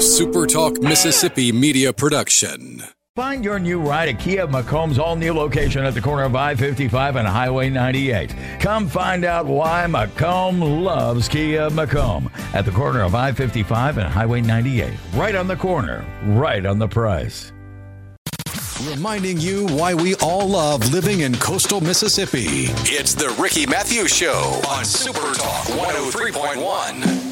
a SuperTalk Mississippi media production. Find your new ride at Kia McComb's all new location at the corner of I 55 and Highway 98. Come find out why McComb loves Kia McComb at the corner of I 55 and Highway 98. Right on the corner, right on the price. Reminding you why we all love living in coastal Mississippi. It's the Ricky Mathews Show on SuperTalk 103.1.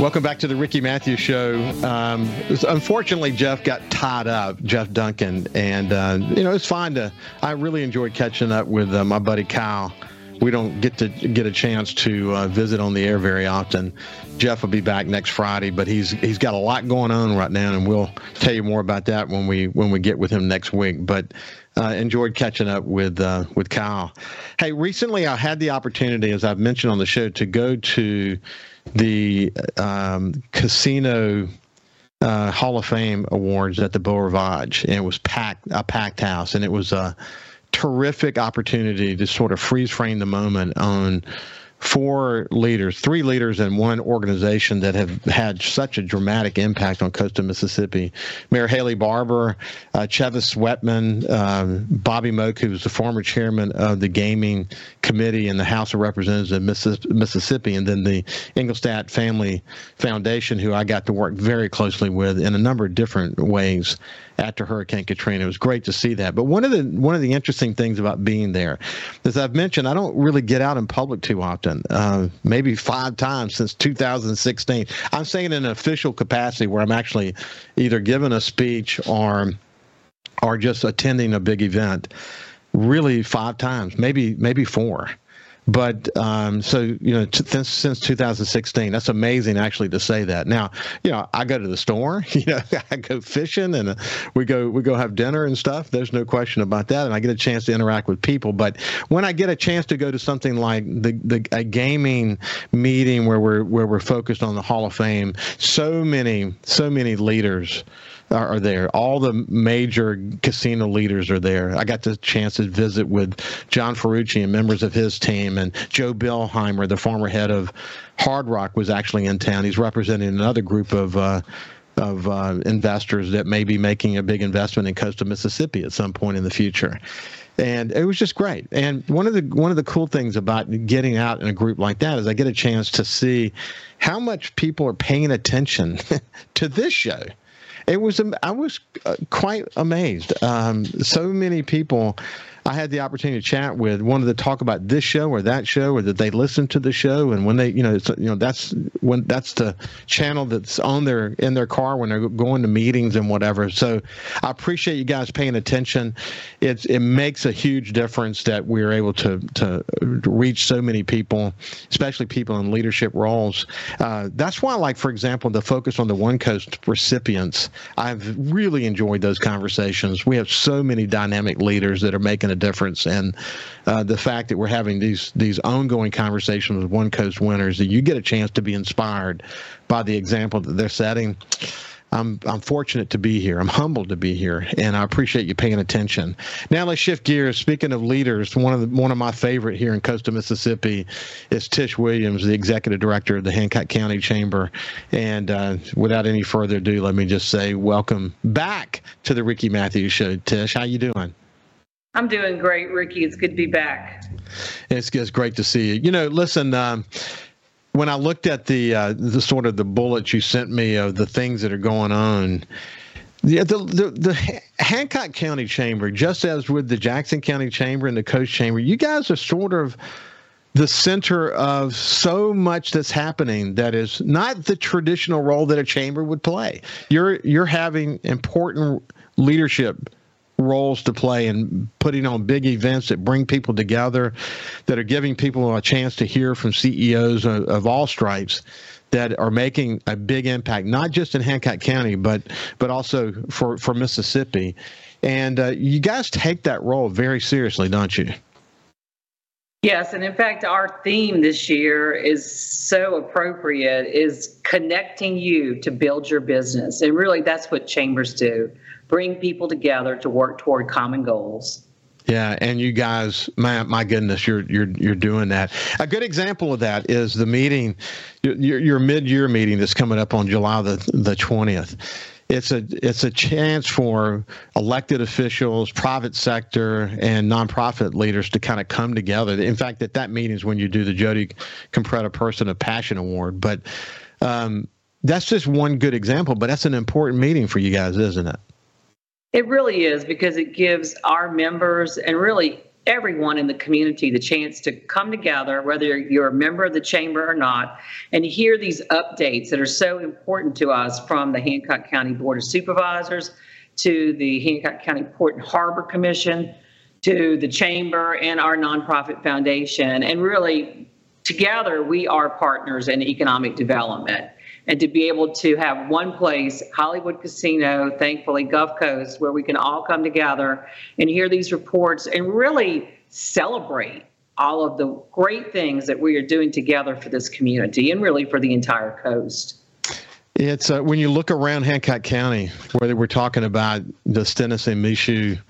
Welcome back to the Ricky Mathews Show. Um, unfortunately, Jeff got tied up, Jeff Duncan, and uh, you know it's fine to. I really enjoyed catching up with uh, my buddy Kyle. We don't get to get a chance to uh, visit on the air very often. Jeff will be back next Friday, but he's he's got a lot going on right now, and we'll tell you more about that when we when we get with him next week. But uh, enjoyed catching up with uh, with Kyle. Hey, recently I had the opportunity, as I've mentioned on the show, to go to the um, casino uh, Hall of Fame awards at the Beau Rivage, and it was packed a packed house, and it was a terrific opportunity to sort of freeze frame the moment on four leaders, three leaders in one organization that have had such a dramatic impact on coastal Mississippi. Mayor Haley Barbour, uh, Chevis Swetman, um, Bobby Moak, who was the former chairman of the gaming committee in the House of Representatives of Mississippi, and then the Engelstad Family Foundation, who I got to work very closely with in a number of different ways after Hurricane Katrina. It was great to see that. But one of the one of the interesting things about being there, as I've mentioned, I don't really get out in public too often. Uh, maybe five times since 2016. I'm saying in an official capacity where I'm actually either giving a speech or or just attending a big event. Really, five times, maybe maybe four. But um, so you know, t- since 2016, that's amazing actually to say that. Now, you know, I go to the store, you know, I go fishing, and uh, we go we go have dinner and stuff. There's no question about that, and I get a chance to interact with people. But when I get a chance to go to something like the the a gaming meeting where we're where we're focused on the Hall of Fame, so many so many leaders are there. All the major casino leaders are there. I got the chance to visit with John Ferrucci and members of his team, and Joe Billhimer, the former head of Hard Rock, was actually in town. He's representing another group of. Uh, of uh, investors that may be making a big investment in coastal Mississippi at some point in the future and it was just great. And one of the one of the cool things about getting out in a group like that is I get a chance to see how much people are paying attention to this show it was I was uh, quite amazed. Um, so many people I had the opportunity to chat with wanted to talk about this show or that show, or that they listen to the show, and when they, you know, you know, that's when that's the channel that's on their in their car when they're going to meetings and whatever. So I appreciate you guys paying attention. It's it makes a huge difference that we're able to to reach so many people, especially people in leadership roles. Uh, that's why, like for example, the focus on the One Coast recipients. I've really enjoyed those conversations. We have so many dynamic leaders that are making a difference. And uh, the fact that we're having these these ongoing conversations with One Coast winners, that you get a chance to be inspired by the example that they're setting. I'm I'm fortunate to be here. I'm humbled to be here, and I appreciate you paying attention. Now let's shift gears. Speaking of leaders, one of the, one of my favorite here in coastal Mississippi is Tish Williams, the executive director of the Hancock County Chamber. And uh, without any further ado, let me just say welcome back to the Ricky Mathews Show. Tish, how you doing? I'm doing great, Ricky. It's good to be back. It's, it's great to see you. You know, listen, um, when I looked at the uh, the sort of the bullets you sent me of the things that are going on, yeah, the, the the Hancock County Chamber, just as with the Jackson County Chamber and the Coast Chamber, you guys are sort of the center of so much that's happening that is not the traditional role that a chamber would play. You're you're having important leadership roles to play in putting on big events that bring people together, that are giving people a chance to hear from CEOs of, of all stripes that are making a big impact, not just in Hancock County, but but also for for Mississippi. And uh, you guys take that role very seriously, don't you? Yes, and in fact, our theme this year is so appropriate is connecting you to build your business. And really, that's what chambers do bring people together to work toward common goals. Yeah, and you guys, my my goodness, you're you're you're doing that. A good example of that is the meeting, your your mid year meeting that's coming up on July the the twentieth. It's a it's a chance for elected officials, private sector, and nonprofit leaders to kind of come together. In fact, at that meeting is when you do the Jody Compretta Person of Passion Award. But um, that's just one good example. But that's an important meeting for you guys, isn't it? It really is because it gives our members and really everyone in the community the chance to come together, whether you're a member of the chamber or not, and hear these updates that are so important to us from the Hancock County Board of Supervisors to the Hancock County Port and Harbor Commission to the chamber and our nonprofit foundation. And really, together, we are partners in economic development and to be able to have one place, Hollywood Casino, thankfully Gulf Coast, where we can all come together and hear these reports and really celebrate all of the great things that we are doing together for this community and really for the entire coast. It's uh, when you look around Hancock County, whether we're talking about the Stennis and Michoud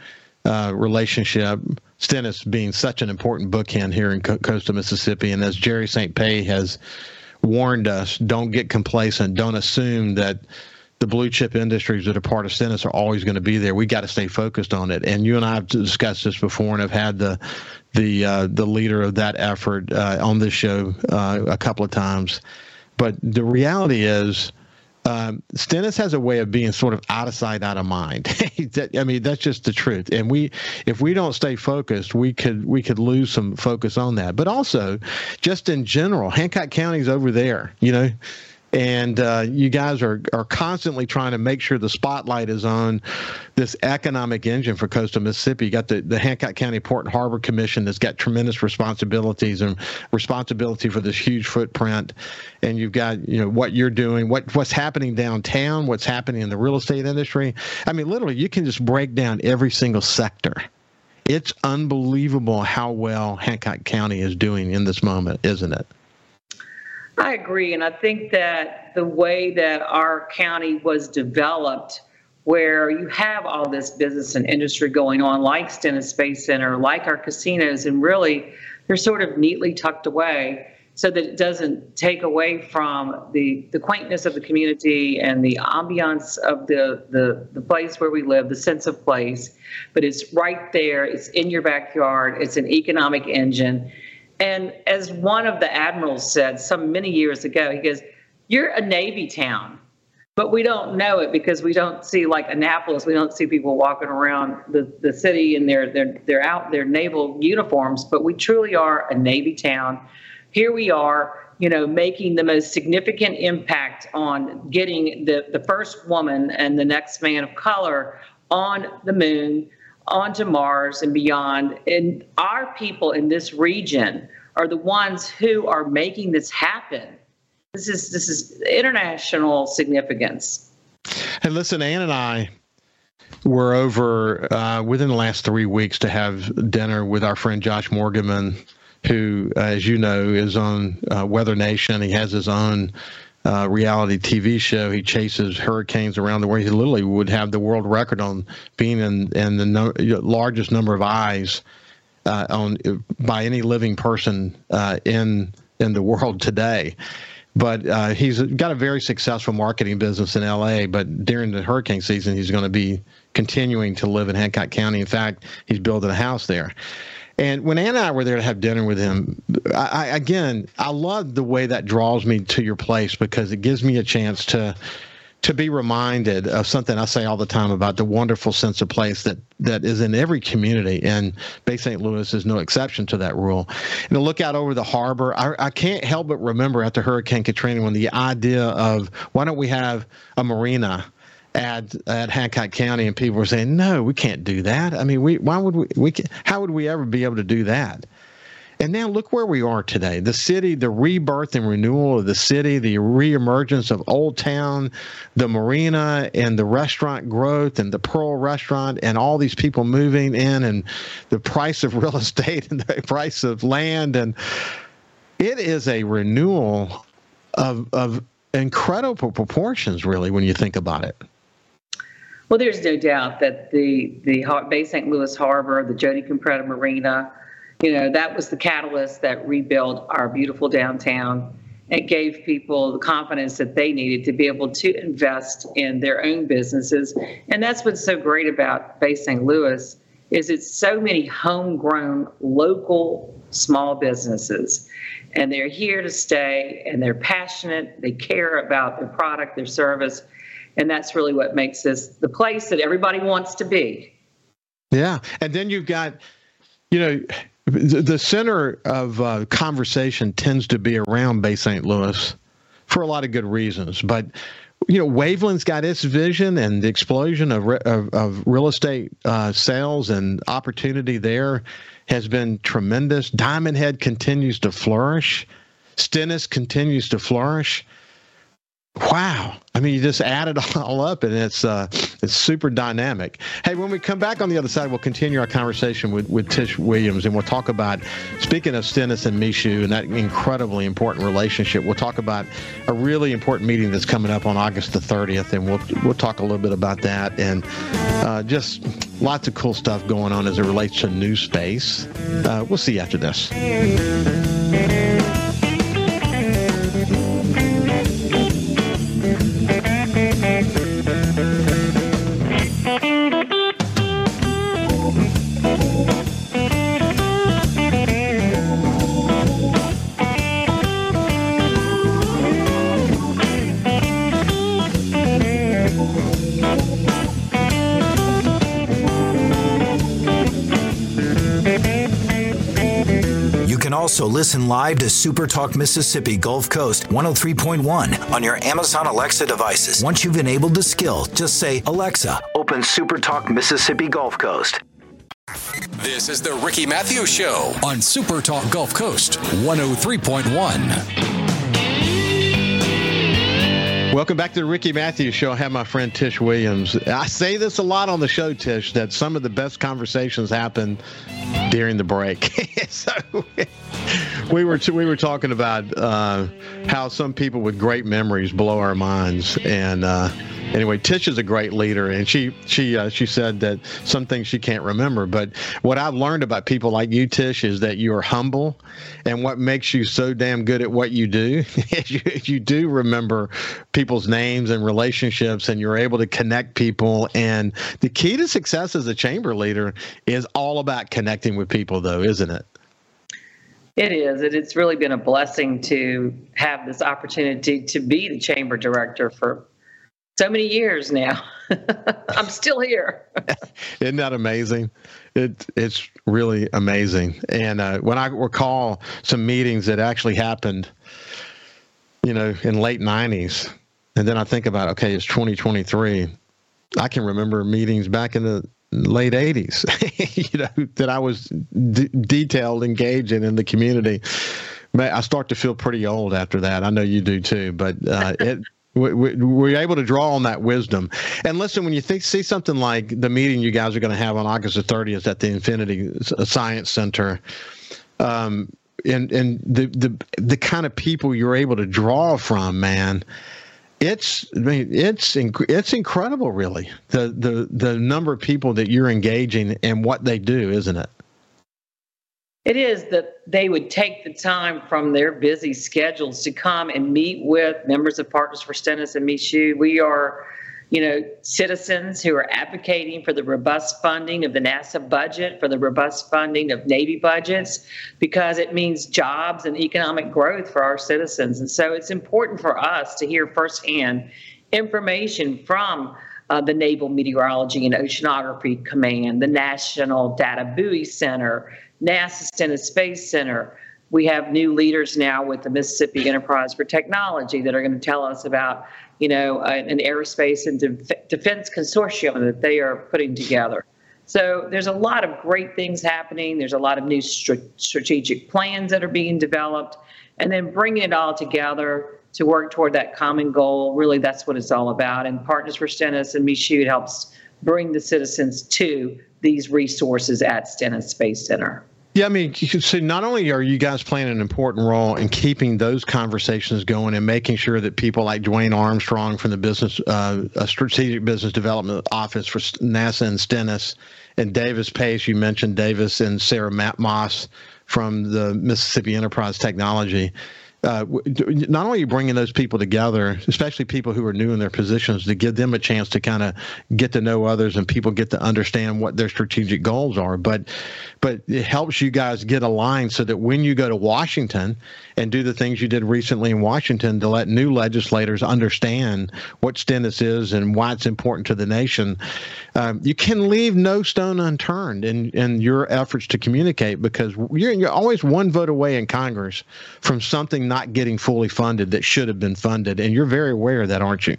uh, relationship, Stennis being such an important bookend here in co- coastal Mississippi, and as Jerry St. Pé has warned us don't get complacent. Don't assume that the blue chip industries that are part of Stennis are always going to be there. We got to stay focused on it. And you and I have discussed this before, and have had the the uh, the leader of that effort uh, on this show uh, a couple of times. But the reality is um, Stennis has a way of being sort of out of sight, out of mind. I mean, that's just the truth. And we, if we don't stay focused, we could we could lose some focus on that. But also, just in general, Hancock County's over there. You know, and uh, you guys are are constantly trying to make sure the spotlight is on this economic engine for coastal Mississippi. You got the, the Hancock County Port and Harbor Commission that's got tremendous responsibilities and responsibility for this huge footprint, and you've got you know what you're doing, what what's happening downtown, what's happening in the real estate industry. I mean, literally, you can just break down every single sector. It's unbelievable how well Hancock County is doing in this moment, isn't it? I agree. And I think that the way that our county was developed, where you have all this business and industry going on, like Stennis Space Center, like our casinos, and really they're sort of neatly tucked away so that it doesn't take away from the, the quaintness of the community and the ambiance of the, the, the place where we live, the sense of place. But it's right there, it's in your backyard, it's an economic engine. And as one of the admirals said some many years ago, he goes, You're a Navy town, but we don't know it because we don't see like Annapolis, we don't see people walking around the, the city in their, their, their out their naval uniforms, but we truly are a Navy town. Here we are, you know, making the most significant impact on getting the, the first woman and the next man of color on the moon onto Mars and beyond. And our people in this region are the ones who are making this happen. This is this is international significance. And listen, Ann and I were over uh, within the last three weeks to have dinner with our friend Josh Morgerman, who, as you know, is on uh, Weather Nation. He has his own uh, reality TV show. He chases hurricanes around the world. He literally would have the world record on being in, in the no, largest number of eyes uh, on by any living person uh, in in the world today. But uh, he's got a very successful marketing business in LA. But during the hurricane season, he's going to be continuing to live in Hancock County. In fact, he's building a house there. And when Ann and I were there to have dinner with him, I, I, again, I love the way that draws me to your place because it gives me a chance to to be reminded of something I say all the time about the wonderful sense of place that that is in every community, and Bay St. Louis is no exception to that rule. And to look out over the harbor, I, I can't help but remember after Hurricane Katrina when the idea of why don't we have a marina at at Hancock County, and people were saying, "No, we can't do that." I mean, we why would we? We can, how would we ever be able to do that? And now look where we are today. The city, the rebirth and renewal of the city, the reemergence of Old Town, the marina, and the restaurant growth, and the Pearl restaurant, and all these people moving in, and the price of real estate, and the price of land, and it is a renewal of of incredible proportions, really, when you think about it. Well, there's no doubt that the the Bay St. Louis Harbor, the Jody Compretta Marina, you know, that was the catalyst that rebuilt our beautiful downtown. It gave people the confidence that they needed to be able to invest in their own businesses, and that's what's so great about Bay St. Louis is it's so many homegrown local small businesses and they're here to stay and they're passionate they care about their product their service and that's really what makes this the place that everybody wants to be yeah and then you've got you know the center of uh, conversation tends to be around bay st louis for a lot of good reasons but you know, Waveland's got its vision and the explosion of, of, of real estate uh, sales and opportunity there has been tremendous. Diamond Head continues to flourish. Stennis continues to flourish. Wow. I mean, you just add it all up and it's uh, it's super dynamic. Hey, when we come back on the other side, we'll continue our conversation with, with Tish Williams and we'll talk about, speaking of Stennis and Michoud and that incredibly important relationship, we'll talk about a really important meeting that's coming up on August the 30th and we'll, we'll talk a little bit about that and uh, just lots of cool stuff going on as it relates to new space. Uh, we'll see you after this. Also listen live to Super Talk Mississippi Gulf Coast 103.1 on your Amazon Alexa devices. Once you've enabled the skill, just say, Alexa, open Super Talk Mississippi Gulf Coast. This is the Ricky Mathews Show on Super Talk Gulf Coast 103.1. Welcome back to the Ricky Mathews Show. I have my friend Tish Williams. I say this a lot on the show, Tish, that some of the best conversations happen during the break. so we were we were talking about uh, how some people with great memories blow our minds, and uh, anyway, Tish is a great leader, and she she uh, she said that some things she can't remember. But what I've learned about people like you, Tish, is that you are humble, and what makes you so damn good at what you do is you, you do remember people's names and relationships, and you're able to connect people. And the key to success as a chamber leader is all about connecting with people, though, isn't it? It is. It's really been a blessing to have this opportunity to be the chamber director for so many years now. I'm still here. Isn't that amazing? It it's really amazing. And uh, when I recall some meetings that actually happened, you know, in late '90s, and then I think about okay, it's 2023. I can remember meetings back in the late 80s you know that i was d- detailed engaging in the community i start to feel pretty old after that i know you do too but uh, it we're able to draw on that wisdom. And listen, when you think, see something like the meeting you guys are going to have on August the 30th at the Infinity Science Center, um, and and the the the kind of people you're able to draw from, man, it's I mean, it's it's incredible, really. The the the number of people that you're engaging and what they do, isn't it? It is that they would take the time from their busy schedules to come and meet with members of Partners for Stennis and Michoud. We are you know, citizens who are advocating for the robust funding of the NASA budget, for the robust funding of Navy budgets, because it means jobs and economic growth for our citizens. And so it's important for us to hear firsthand information from uh, the Naval Meteorology and Oceanography Command, the National Data Buoy Center, NASA Stennis Space Center. We have new leaders now with the Mississippi Enterprise for Technology that are going to tell us about you know, an aerospace and defense consortium that they are putting together. So there's a lot of great things happening. There's a lot of new strategic plans that are being developed, and then bringing it all together to work toward that common goal. Really, that's what it's all about. And Partners for Stennis and Michoud helps bring the citizens to these resources at Stennis Space Center. Yeah, I mean, see not only are you guys playing an important role in keeping those conversations going and making sure that people like Dwayne Armstrong from the business, uh, strategic business development office for NASA and Stennis, and Davis Pace, you mentioned Davis and Sarah Matt Moss from the Mississippi Enterprise Technology uh, not only you bringing those people together, especially people who are new in their positions, to give them a chance to kind of get to know others and people get to understand what their strategic goals are, but but it helps you guys get aligned so that when you go to Washington and do the things you did recently in Washington to let new legislators understand what Stennis is and why it's important to the nation, um, you can leave no stone unturned in, in your efforts to communicate because you're, you're always one vote away in Congress from something not getting fully funded that should have been funded. And you're very aware of that, aren't you?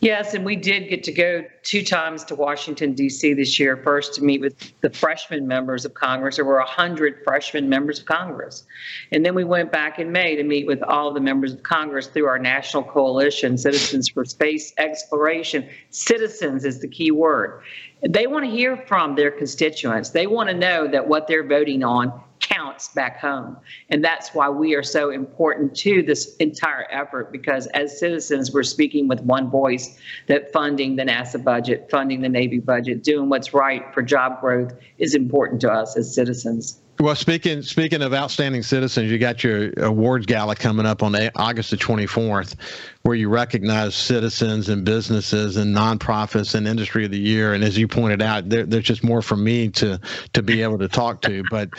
Yes, and we did get to go two times to Washington, D.C. this year. First, to meet with the freshman members of Congress. There were 100 freshman members of Congress. And then we went back in May to meet with all the members of Congress through our national coalition, Citizens for Space Exploration. Citizens is the key word. They want to hear from their constituents, they want to know that what they're voting on counts back home. And that's why we are so important to this entire effort because as citizens, we're speaking with one voice that funding the NASA budget, funding the Navy budget, doing what's right for job growth is important to us as citizens. Well, speaking speaking of outstanding citizens, you got your awards gala coming up on August the 24th, where you recognize citizens and businesses and nonprofits and industry of the year. And as you pointed out, there, there's just more for me to to be able to talk to. But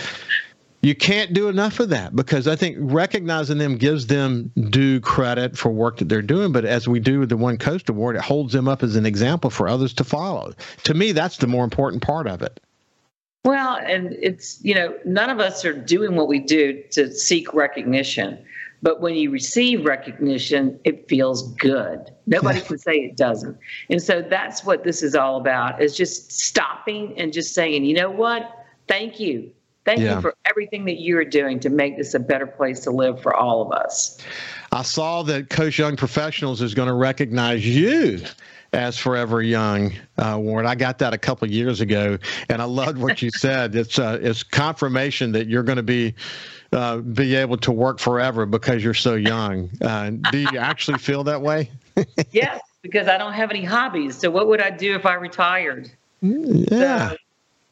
you can't do enough of that because I think recognizing them gives them due credit for work that they're doing. But as we do with the One Coast Award, it holds them up as an example for others to follow. To me, that's the more important part of it. Well, and it's, you know, none of us are doing what we do to seek recognition. But when you receive recognition, it feels good. Nobody can say it doesn't. And so that's what this is all about is just stopping and just saying, you know what? Thank you. Thank yeah. you for everything that you're doing to make this a better place to live for all of us. I saw that Coast Young Professionals is going to recognize you as Forever Young uh, award. I got that a couple years ago, and I loved what you said. It's uh, it's confirmation that you're going to be uh, be able to work forever because you're so young. Uh, do you actually feel that way? yes, because I don't have any hobbies. So what would I do if I retired? Mm, yeah. So,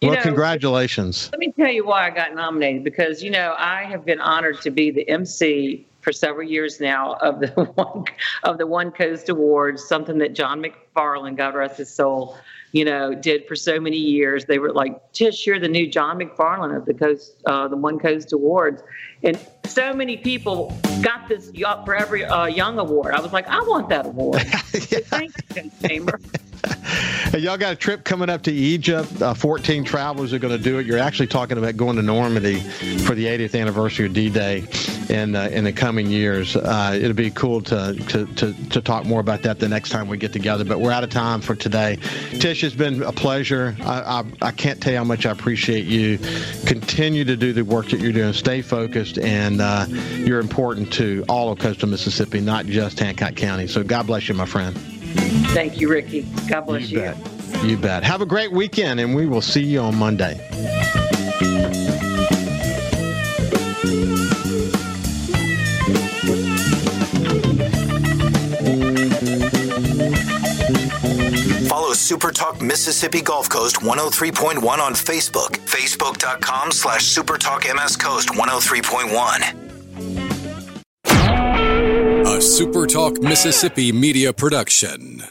you well, know, congratulations. Let me tell you why I got nominated because, you know, I have been honored to be the MC for several years now of the one of the One Coast Awards, something that John McFarland, God rest his soul, you know, did for so many years. They were like, Tish, you're the new John McFarland of the Coast, uh, the One Coast Awards, and so many people got this Forever uh, Young Award. I was like, I want that award. yeah. Thank you, Chamber. hey, y'all got a trip coming up to Egypt. Uh, 14 travelers are going to do it. You're actually talking about going to Normandy for the 80th anniversary of D-Day in uh, in the coming years. Uh, it'll be cool to, to, to to talk more about that the next time we get together. But we're out of time for today. Tish, it's been a pleasure. I, I, I can't tell you how much I appreciate you. Continue to do the work that you're doing. Stay focused, and uh, you're important to all of coastal Mississippi, not just Hancock County. So God bless you, my friend. Thank you, Ricky. God bless you. You bet. You bet. Have a great weekend, and we will see you on Monday. Follow Super Talk Mississippi Gulf Coast 103.1 on Facebook. Facebook.com slash Super Talk MS Coast 103.1. A SuperTalk Mississippi media production.